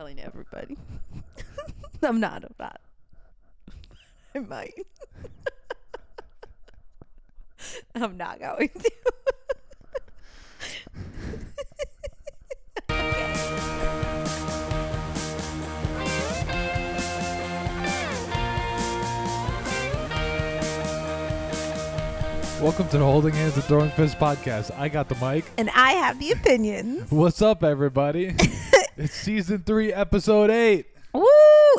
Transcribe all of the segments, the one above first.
telling everybody. I'm not. I'm not. I might. I'm not going to. Welcome to the Holding Hands and Throwing Fists podcast. I got the mic. And I have the opinions. What's up, everybody? It's season three, episode eight. Woo!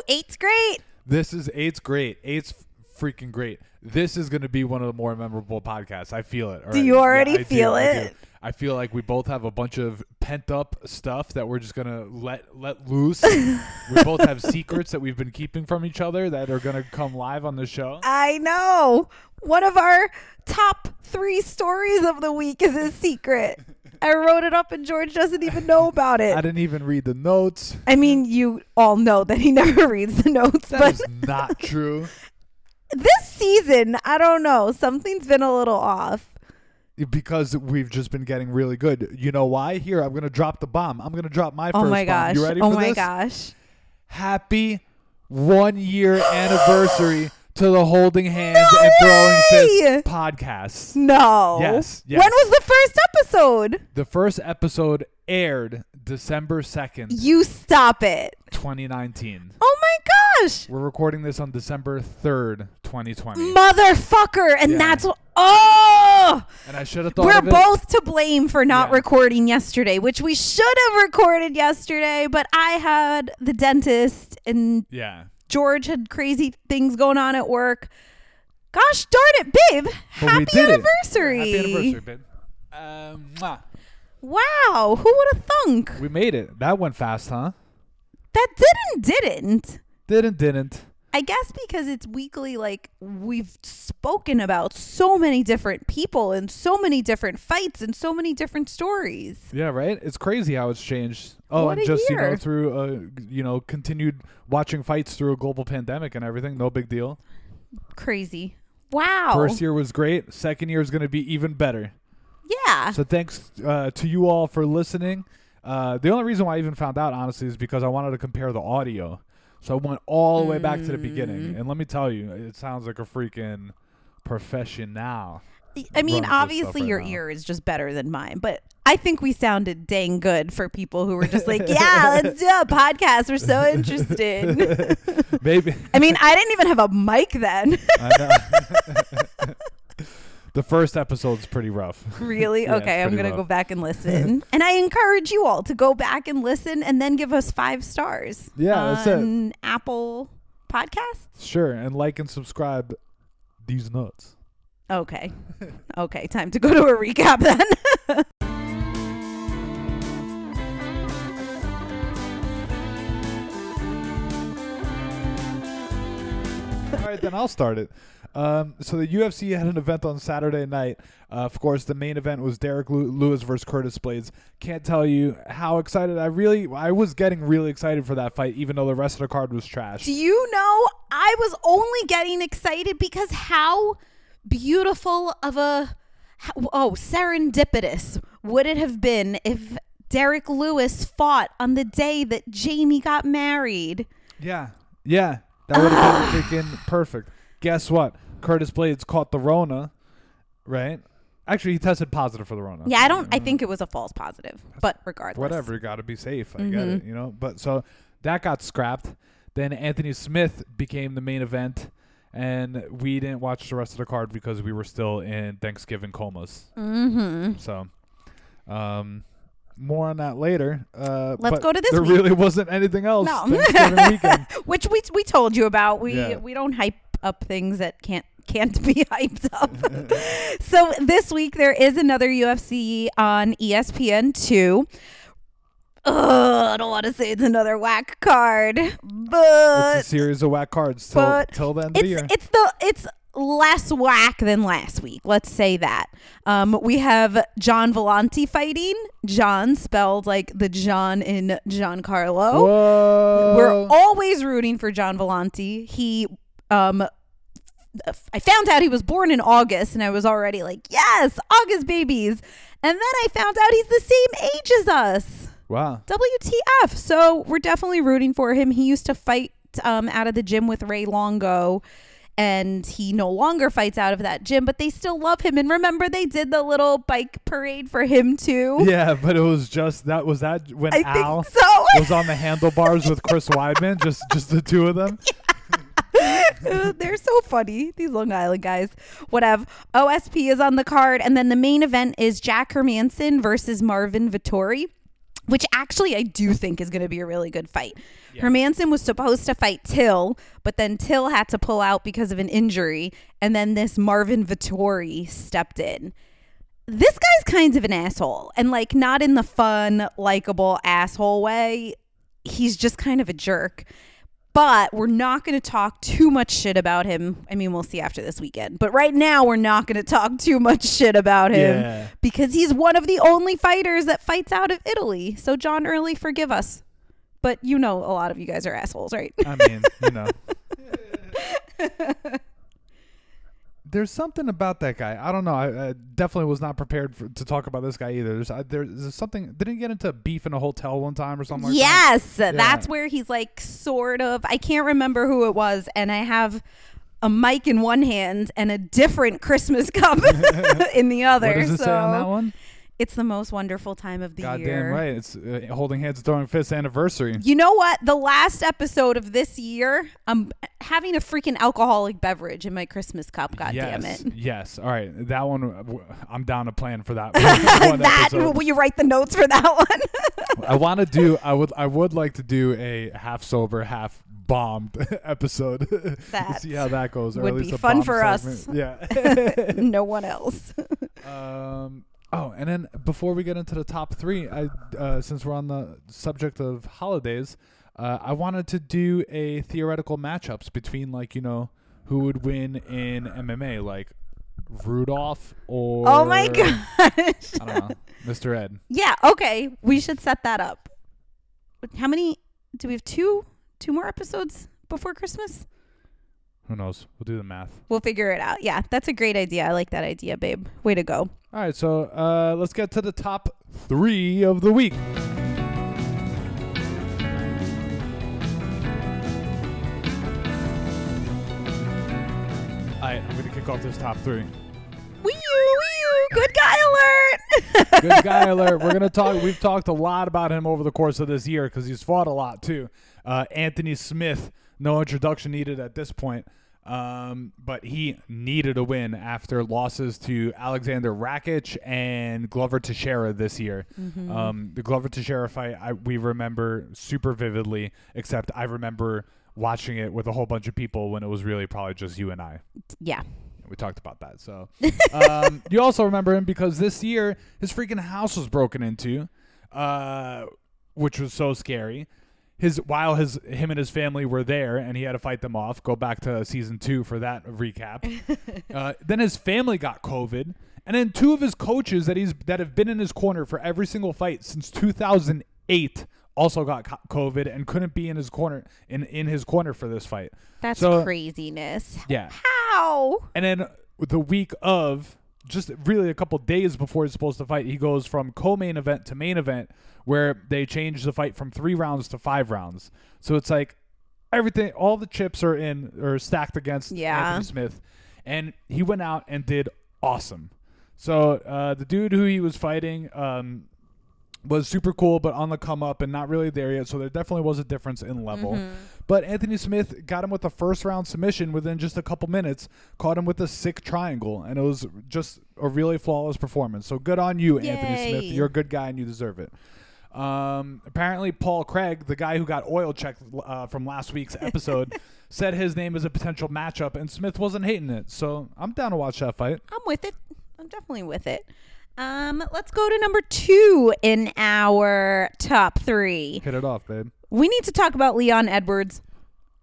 Eight's great. This is eight's great. Eight's freaking great. This is going to be one of the more memorable podcasts. I feel it. Do you already do, feel do. it? I feel like we both have a bunch of pent up stuff that we're just gonna let let loose. we both have secrets that we've been keeping from each other that are gonna come live on the show. I know. One of our top three stories of the week is a secret. I wrote it up and George doesn't even know about it. I didn't even read the notes. I mean, you all know that he never reads the notes, That but is not true. this season, I don't know. Something's been a little off. because we've just been getting really good. You know why? Here, I'm gonna drop the bomb. I'm gonna drop my first Oh my bomb. gosh. You ready oh my this? gosh. Happy one year anniversary to the Holding Hands and Throwing! Fists podcast. No. Yes, When was the first episode? The first episode aired December 2nd, You stop it. 2019. Oh my gosh. We're recording this on December 3rd, 2020. Motherfucker. And Yeah. that's. Oh! and I should have thought We're both to blame for not Yeah. recording yesterday, which we should have recorded yesterday, but I had the dentist and Yeah. George had crazy things going on at work. Gosh darn it, babe. But Happy we did it. anniversary. Happy anniversary, babe. Um, mwah. Wow. Who would have thunk? we made it. That went fast, huh? That didn't, didn't. Didn't, didn't. I guess because it's weekly, like we've spoken about so many different people and so many different fights and so many different stories. Yeah, right. It's crazy how it's changed. Oh, What and just you know through uh you know continued watching fights through a global pandemic and everything. No big deal. Crazy. Wow. First year was great. Second year is going to be even better. Yeah. So thanks uh, to you all for listening. Uh, the only reason why I even found out honestly is because I wanted to compare the audio. So I went all the way back to the beginning, mm-hmm. and let me tell you, it sounds like a freaking professional. I mean, running this stuff obviously right your now. ear is just better than mine, but I think we sounded dang good for people who were just like, yeah, let's do a podcast. We're so interested. Maybe I mean, I didn't even have a mic then. I know. the first episode's pretty rough. really? Yeah, okay, I'm going to go back and listen. and I encourage you all to go back and listen and then give us five stars. Yeah, that's it. on Apple Podcasts. Sure, and like and subscribe these nuts. Okay. Okay, time to go to a recap then. right, then I'll start it. Um, so the UFC had an event on Saturday night. Uh, of course, the main event was Derrick Lewis versus Curtis Blaydes. Can't tell you how excited I really. I was getting really excited for that fight, even though the rest of the card was trash. Do you know I was only getting excited because how beautiful of a how- oh serendipitous would it have been if Derrick Lewis fought on the day that Jamie got married? Yeah, yeah, that would have been freaking perfect. Guess what? Curtis Blaydes caught the Rona, right? Actually, he tested positive for the Rona. Yeah, I don't I think it was a false positive, but regardless. whatever. Got to be safe. I get Mm-hmm. it, you know. But so that got scrapped. Then Anthony Smith became the main event, and we didn't watch the rest of the card because we were still in Thanksgiving comas. Mhm. So, um, more on that later. Uh, Let's go to this There week. really wasn't anything else. No. Which we we told you about. We Yeah. we don't hype up things that can't can't be hyped up. so this week there is another UFC on ESPN two. Ugh, I don't want to say it's another whack card, but it's a series of whack cards till till the end of the it's year. it's the it's less whack than last week. Let's say that. Um, we have Gian Villante fighting. John spelled like the John in Giancarlo. Whoa! We're always rooting for Gian Villante. He, um, I found out he was born in August, and I was already like, yes, August babies. And then I found out he's the same age as us. Wow. WTF? So we're definitely rooting for him. He used to fight um, out of the gym with Ray Longo, and he no longer fights out of that gym, but they still love him. And remember, they did the little bike parade for him too. Yeah, but it was just that was that when I Al so. was on the handlebars with Chris Weidman, just just the two of them. They're so funny, these Long Island guys. Whatever. OSP is on the card, and then the main event is Jack Hermansson versus Marvin Vettori, which actually I do think is going to be a really good fight. Hermansson was supposed to fight Till, but then Till had to pull out because of an injury, and then this Marvin Vettori stepped in. This guy's kind of an asshole, and like not in the fun, likable asshole way. He's just kind of a jerk but we're not going to talk too much shit about him. I mean, we'll see after this weekend. But right now, we're not going to talk too much shit about him Yeah. because he's one of the only fighters that fights out of Italy. So, John Early, forgive us. But you know, a lot of you guys are assholes, right? I mean, you know. There's something about that guy. I don't know. I, I definitely was not prepared for, to talk about this guy either. There's, I, there's something. Didn't he get into beef in a hotel one time or something like that? yes, that's where he's like sort of. I can't remember who it was, and I have a mic in one hand and a different Christmas cup in the other. What does it so say on that one? It's the most wonderful time of the Goddamn year. right. It's uh, holding hands, throwing fists anniversary. You know what? The last episode of this year, I'm having a freaking alcoholic beverage in my Christmas cup. God yes, damn it. Yes. All right. That one. I'm down to plan for that. one that episode. will you write the notes for that one? I want to do. I would. I would like to do a half sober, half bombed episode. That See how that goes. would be fun for us. Yeah. no one else. um. Oh, and then before we get into the top three, I uh, since we're on the subject of holidays, uh, I wanted to do a theoretical matchups between like you know who would win in MMA, like Rudolph or oh my gosh. I don't know, Mr. Ed. yeah. Okay. We should set that up. How many? Do we have two? Two more episodes before Christmas? Who knows? We'll do the math. We'll figure it out. Yeah, that's a great idea. I like that idea, babe. Way to go. All right, so uh, let's get to the top three of the week. All right, I'm going to kick off this top three. Wee wee. Good guy alert. Good guy alert. We're going to talk. We've talked a lot about him over the course of this year because he's fought a lot too. Uh, Anthony Smith, no introduction needed at this point. Um, but he needed a win after losses to Alexander Rakic and Glover Teixeira this year. Um, the Glover Teixeira fight I, we remember super vividly, except I remember watching it with a whole bunch of people when it was really probably just you and I. yeah. We talked about that. So um, you also remember him because this year his freaking house was broken into, uh, which was so scary. His while his him and his family were there, and he had to fight them off. Go back to season two for that recap. uh, then his family got COVID, and then two of his coaches that he's that have been in his corner for every single fight since 2008 also got COVID and couldn't be in his corner in in his corner for this fight. That's So- craziness. Yeah. How? And then the week of, just really a couple days before he's supposed to fight, he goes from co-main event to main event, where they changed the fight from three rounds to five rounds. So it's like everything, all the chips are in or stacked against Yeah. Anthony Smith, and he went out and did awesome. So uh, the dude who he was fighting. Um, was super cool, but on the come up and not really there yet. So there definitely was a difference in level. But Anthony Smith got him with a first round submission within just a couple minutes, caught him with a sick triangle, and it was just a really flawless performance. So good on you, Anthony Smith. You're a good guy and you deserve it. Um, apparently, Paul Craig, the guy who got oil checked uh, from last week's episode, said his name is a potential matchup, and Smith wasn't hating it. So I'm down to watch that fight. I'm with it. I'm definitely with it. Um, let's go to number two in our top three. Hit it off, babe. We need to talk about Leon Edwards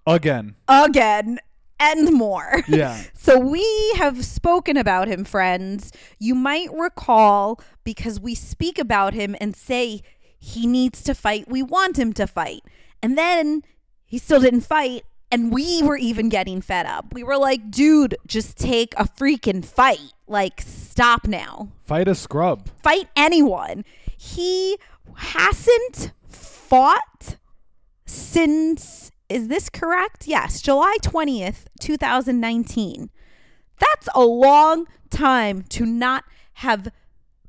Again. again and more. Yeah. So we have spoken about him, friends. You might recall because we speak about him and say he needs to fight. We want him to fight. And then he still didn't fight. And we were even getting fed up. We were like, dude, just take a freaking fight. Like, stop now. Fight a scrub. Fight anyone. he hasn't fought since is this correct? Yes, July 20th, 2019. That's a long time to not have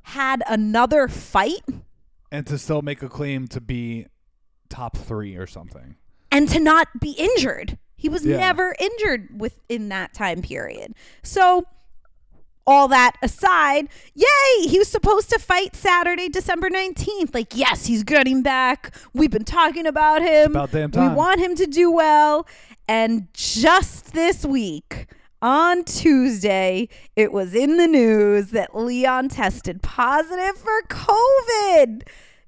had another fight and to still make a claim to be top three or something. and to not be injured. He was Yeah. never injured within that time period. So, all that aside, yay, he was supposed to fight Saturday, December 19th. Like, yes, he's getting back. We've been talking about him. about damn time. We want him to do well. And just this week, on Tuesday, it was in the news that Leon tested positive for COVID.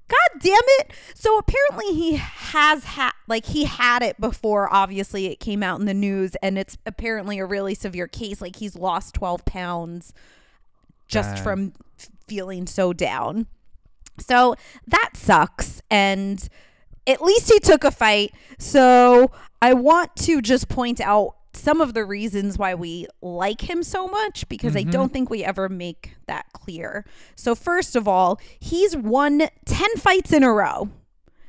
God damn it. So apparently he has had like he had it before obviously it came out in the news and it's apparently a really severe case like he's lost 12 pounds just from f- feeling so down. So that sucks. And at least he took a fight. So I want to just point out some of the reasons why we like him so much because I mm-hmm. don't think we ever make that clear. So, first of all, he's won 10 fights in a row.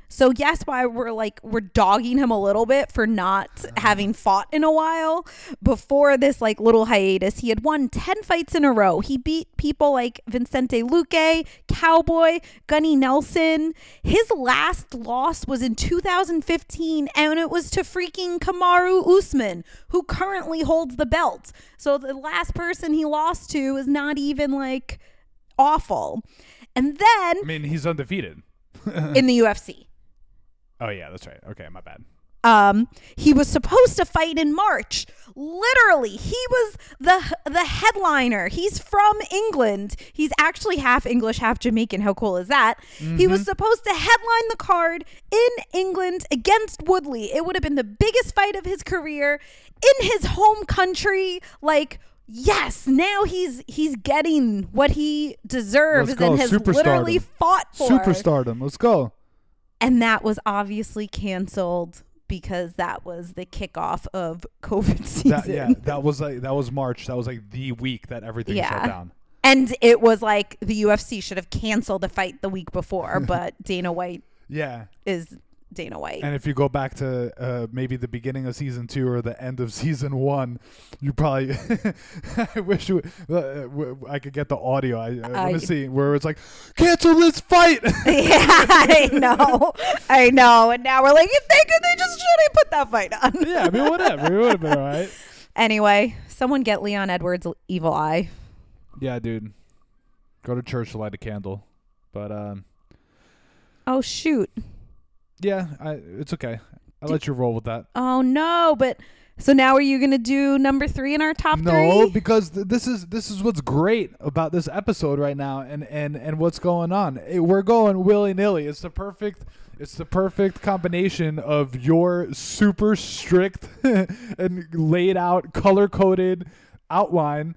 So yes, why we're like we're dogging him a little bit for not uh-huh. having fought in a while. Before this like little hiatus, he had won 10 fights in a row. He beat people like Vicente Luque, Cowboy, Gunnar Nelson. His last loss was in 2015 and it was to freaking Kamaru Usman, who currently holds the belt. So the last person he lost to is not even like awful. And then I mean, he's undefeated. in the UFC. Oh yeah, that's right. Okay, my bad. um he was supposed to fight in March. Literally, he was the the headliner. He's from England. He's actually half English, half Jamaican. How cool is that? He was supposed to headline the card in England against Woodley. It would have been the biggest fight of his career in his home country. Like Yes, now he's he's getting what he deserves and has literally fought for. Superstardom. Let's go. And that was obviously canceled because that was the kickoff of COVID season. That, yeah, that was like that was March. That was like the week that everything Yeah. shut down. And it was like the UFC should have canceled the fight the week before, but Dana White Yeah, is Dana White. and if you go back to uh, maybe the beginning of season two or the end of season one, you probably. I wish you, uh, w- I could get the audio. I, uh, I- me see where it's like, cancel this fight. yeah, I know. I know. And now we're like, they could, they just shouldn't put that fight on. yeah, I mean whatever. It would have been all right. Anyway, someone get Leon Edwards' evil eye. Yeah, dude. Go to church to light a candle, but um, Oh, shoot. Yeah, I, it's okay. I'll let you roll with that. Oh, no. But so now are you going to do number three in our top no, three? because th- this is this is what's great about this episode right now, and and and what's going on. Eh, We're going willy nilly. It's the perfect. It's the perfect combination of your super strict and laid out, color coded outline,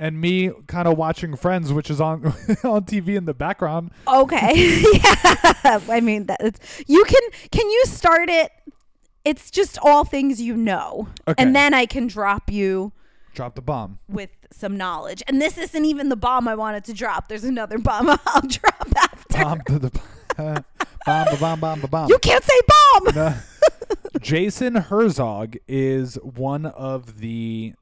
and me kind of watching Friends, which is on on TV in the background. Okay. yeah. I mean, that it's, you can can you start it? It's just all things you know, Okay. and then I can drop you Drop the bomb. with some knowledge. And this isn't even the bomb I wanted to drop. There's another bomb I'll drop after. Bomb to the bomb, bomb, bomb, bomb, bomb. You can't say bomb. No. Jason Herzog is one of the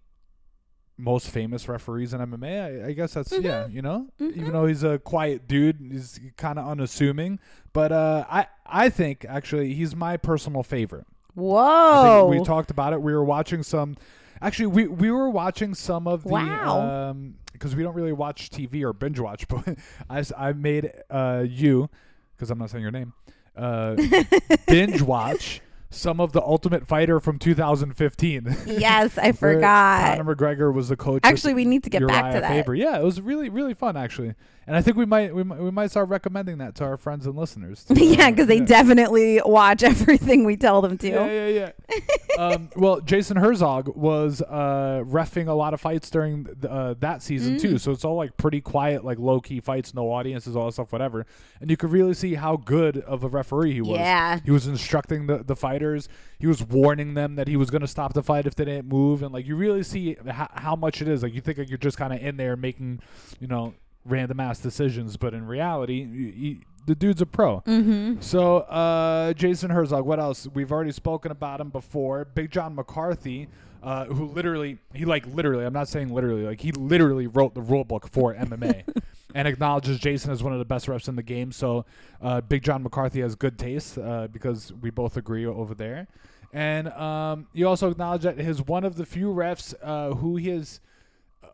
most famous referees in MMA. I, I guess that's yeah, Mm-hmm. you know. Even though he's a quiet dude, he's kind of unassuming. But uh, I I think actually he's my personal favorite. I Whoa. we talked about it. We were watching some. Actually, we we were watching some of the Wow. um because we don't really watch TV or binge watch, but I I made uh you because I'm not saying your name uh binge watch some of the Ultimate Fighter from 2015. yes, I forgot. Conor McGregor was the coach. Actually, we need to get back to Uriah that. Faber. Yeah, it was really really fun actually, and I think we might we might, we might start recommending that to our friends and listeners. to, yeah, because they yeah. definitely watch everything we tell them to. Yeah, yeah, yeah. um, well, Jason Herzog was uh, refing a lot of fights during uh, that season Mm. too. So it's all like pretty quiet, like low key fights, no audiences, all that stuff, whatever. And you could really see how good of a referee he was. Yeah. He was instructing the, the fighters. He was warning them that he was going to stop the fight if they didn't move. And like you really see how, how much it is. Like you think like you're just kind of in there making, you know, random ass decisions, but in reality, you, you, the dude's a pro. Mm-hmm. So, uh, Jason Herzog, what else? We've already spoken about him before. Big John McCarthy, uh, who literally, he like literally, I'm not saying literally, like he literally wrote the rule book for MMA and acknowledges Jason as one of the best refs in the game. So, uh, Big John McCarthy has good taste uh, because we both agree over there. And um, you also acknowledge that his one of the few refs uh, who he has.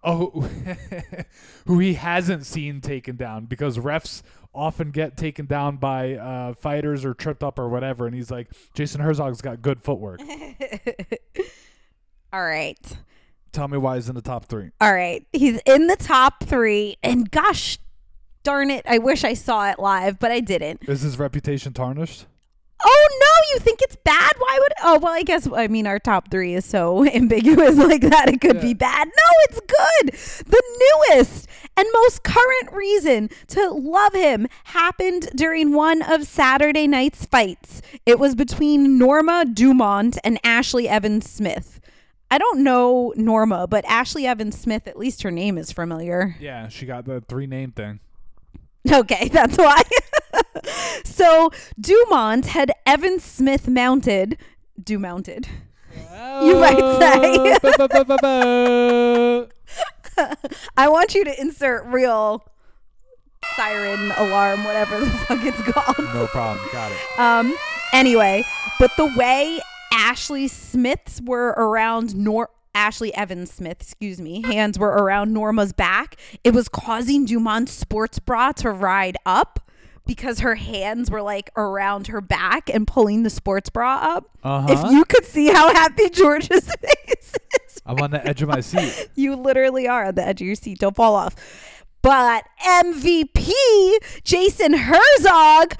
Oh, who he hasn't seen taken down because refs often get taken down by uh, fighters or tripped up or whatever. And he's like, Jason Herzog's got good footwork. All right. Tell me why he's in the top three. All right. He's in the top three. And gosh darn it, I wish I saw it live, but I didn't. Is his reputation tarnished? Oh no, you think it's bad? Why would Oh, well, I guess I mean our top 3 is so ambiguous like that it could Yeah. be bad. No, it's good. The newest and most current reason to love him happened during one of Saturday night's fights. It was between Norma Dumont and Ashley Evans Smith. I don't know Norma, but Ashley Evans Smith, at least her name is familiar. Yeah, she got the three name thing. Okay, that's why. so Dumont had Evan Smith mounted. Do mounted. You might say. say. I want you to insert real siren alarm, whatever the fuck it's called. no problem. Got it. Um. Anyway, but the way Ashley Smiths were around Nor. Ashley Evans Smith, excuse me, hands were around Norma's back. It was causing Dumont's sports bra to ride up because her hands were like around her back and pulling the sports bra up. Uh-huh. If you could see how happy George's face is, I'm on the edge of my seat. you literally are on the edge of your seat. Don't fall off. But MVP Jason Herzog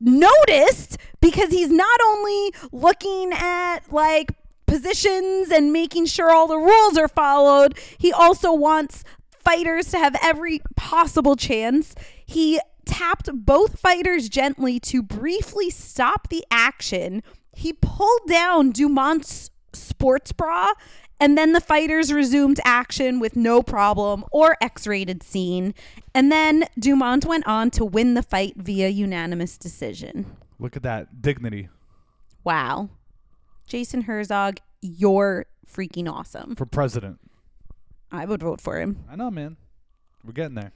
noticed because he's not only looking at like positions and making sure all the rules are followed, he also wants fighters to have every possible chance. He tapped both fighters gently to briefly stop the action. He pulled down Dumont's sports bra and then the fighters resumed action with no problem or X rated scene. And then Dumont went on to win the fight via unanimous decision. Look at that dignity Wow. Jason Herzog, you're freaking awesome. for president. I would vote for him. I know, man. We're getting there.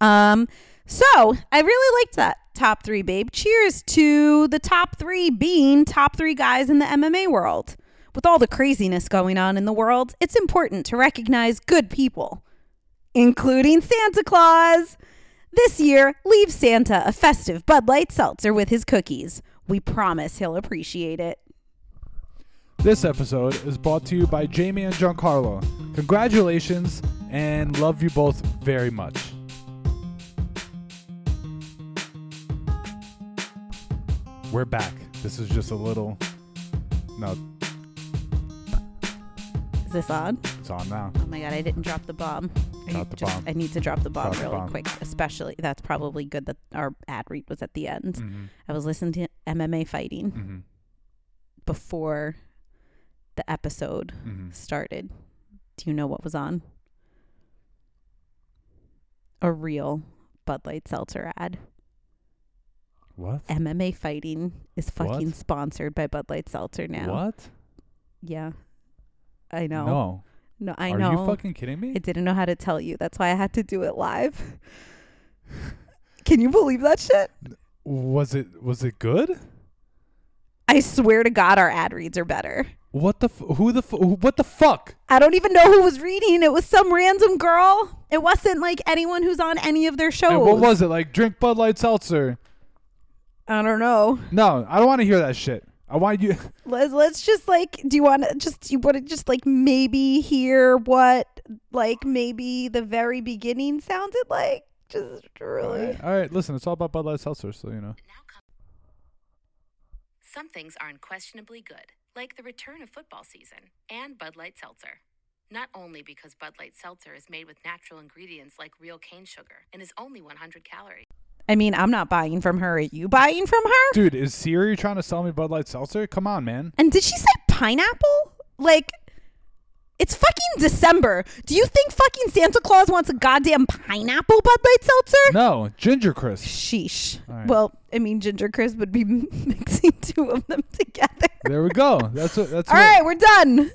Um, so I really liked that top three, babe. Cheers to the top three being top three guys in the MMA world. With all the craziness going on in the world, it's important to recognize good people, including Santa Claus. This year, leave Santa a festive Bud Light seltzer with his cookies. We promise he'll appreciate it. This episode is brought to you by Jamie and Giancarlo. Congratulations and love you both very much. We're back. This is just a little. No, Is this on? it's on now. Oh my god, I didn't drop the bomb. I Drop the just- bomb. I need to drop the bomb Drop the really bomb. quick, especially that's probably good that our ad read was at the end. Mm-hmm. I was listening to MMA fighting Mm-hmm. before the episode Mm-hmm. started. Do you know what was on? A real Bud Light seltzer ad. What? MMA fighting is fucking What? sponsored by Bud Light Seltzer now. What? Yeah. I know. No. No, I Are know. Are you fucking kidding me? I didn't know how to tell you. That's why I had to do it live. Can you believe that shit? was it was it good? I swear to God, our ad reads are better. What the f- who the f- what the fuck? I don't even know who was reading. It was some random girl. It wasn't like anyone who's on any of their shows. And what was it like? Drink Bud Light seltzer. I don't know. No, I don't want to hear that shit. I want you. Let's let's just like. Do you want to just? You want to just like maybe hear what like maybe the very beginning sounded like? Just really. right, all right, listen, it's all about Bud Light seltzer, so you know. Now come. Some things are unquestionably good, like the return of football season and Bud Light Seltzer. Not only because Bud Light Seltzer is made with natural ingredients like real cane sugar and is only 100 calories. I mean, I'm not buying from her. Are you buying from her? Dude, is Siri trying to sell me Bud Light seltzer? Come on, man. And did she say pineapple? Like, It's fucking December. Do you think fucking Santa Claus wants a goddamn pineapple Bud Light seltzer? No, Ginger Chris. Sheesh. Right. Well, I mean, Ginger Chris would be mixing two of them together. There we go. That's what. That's All what, right, we're done.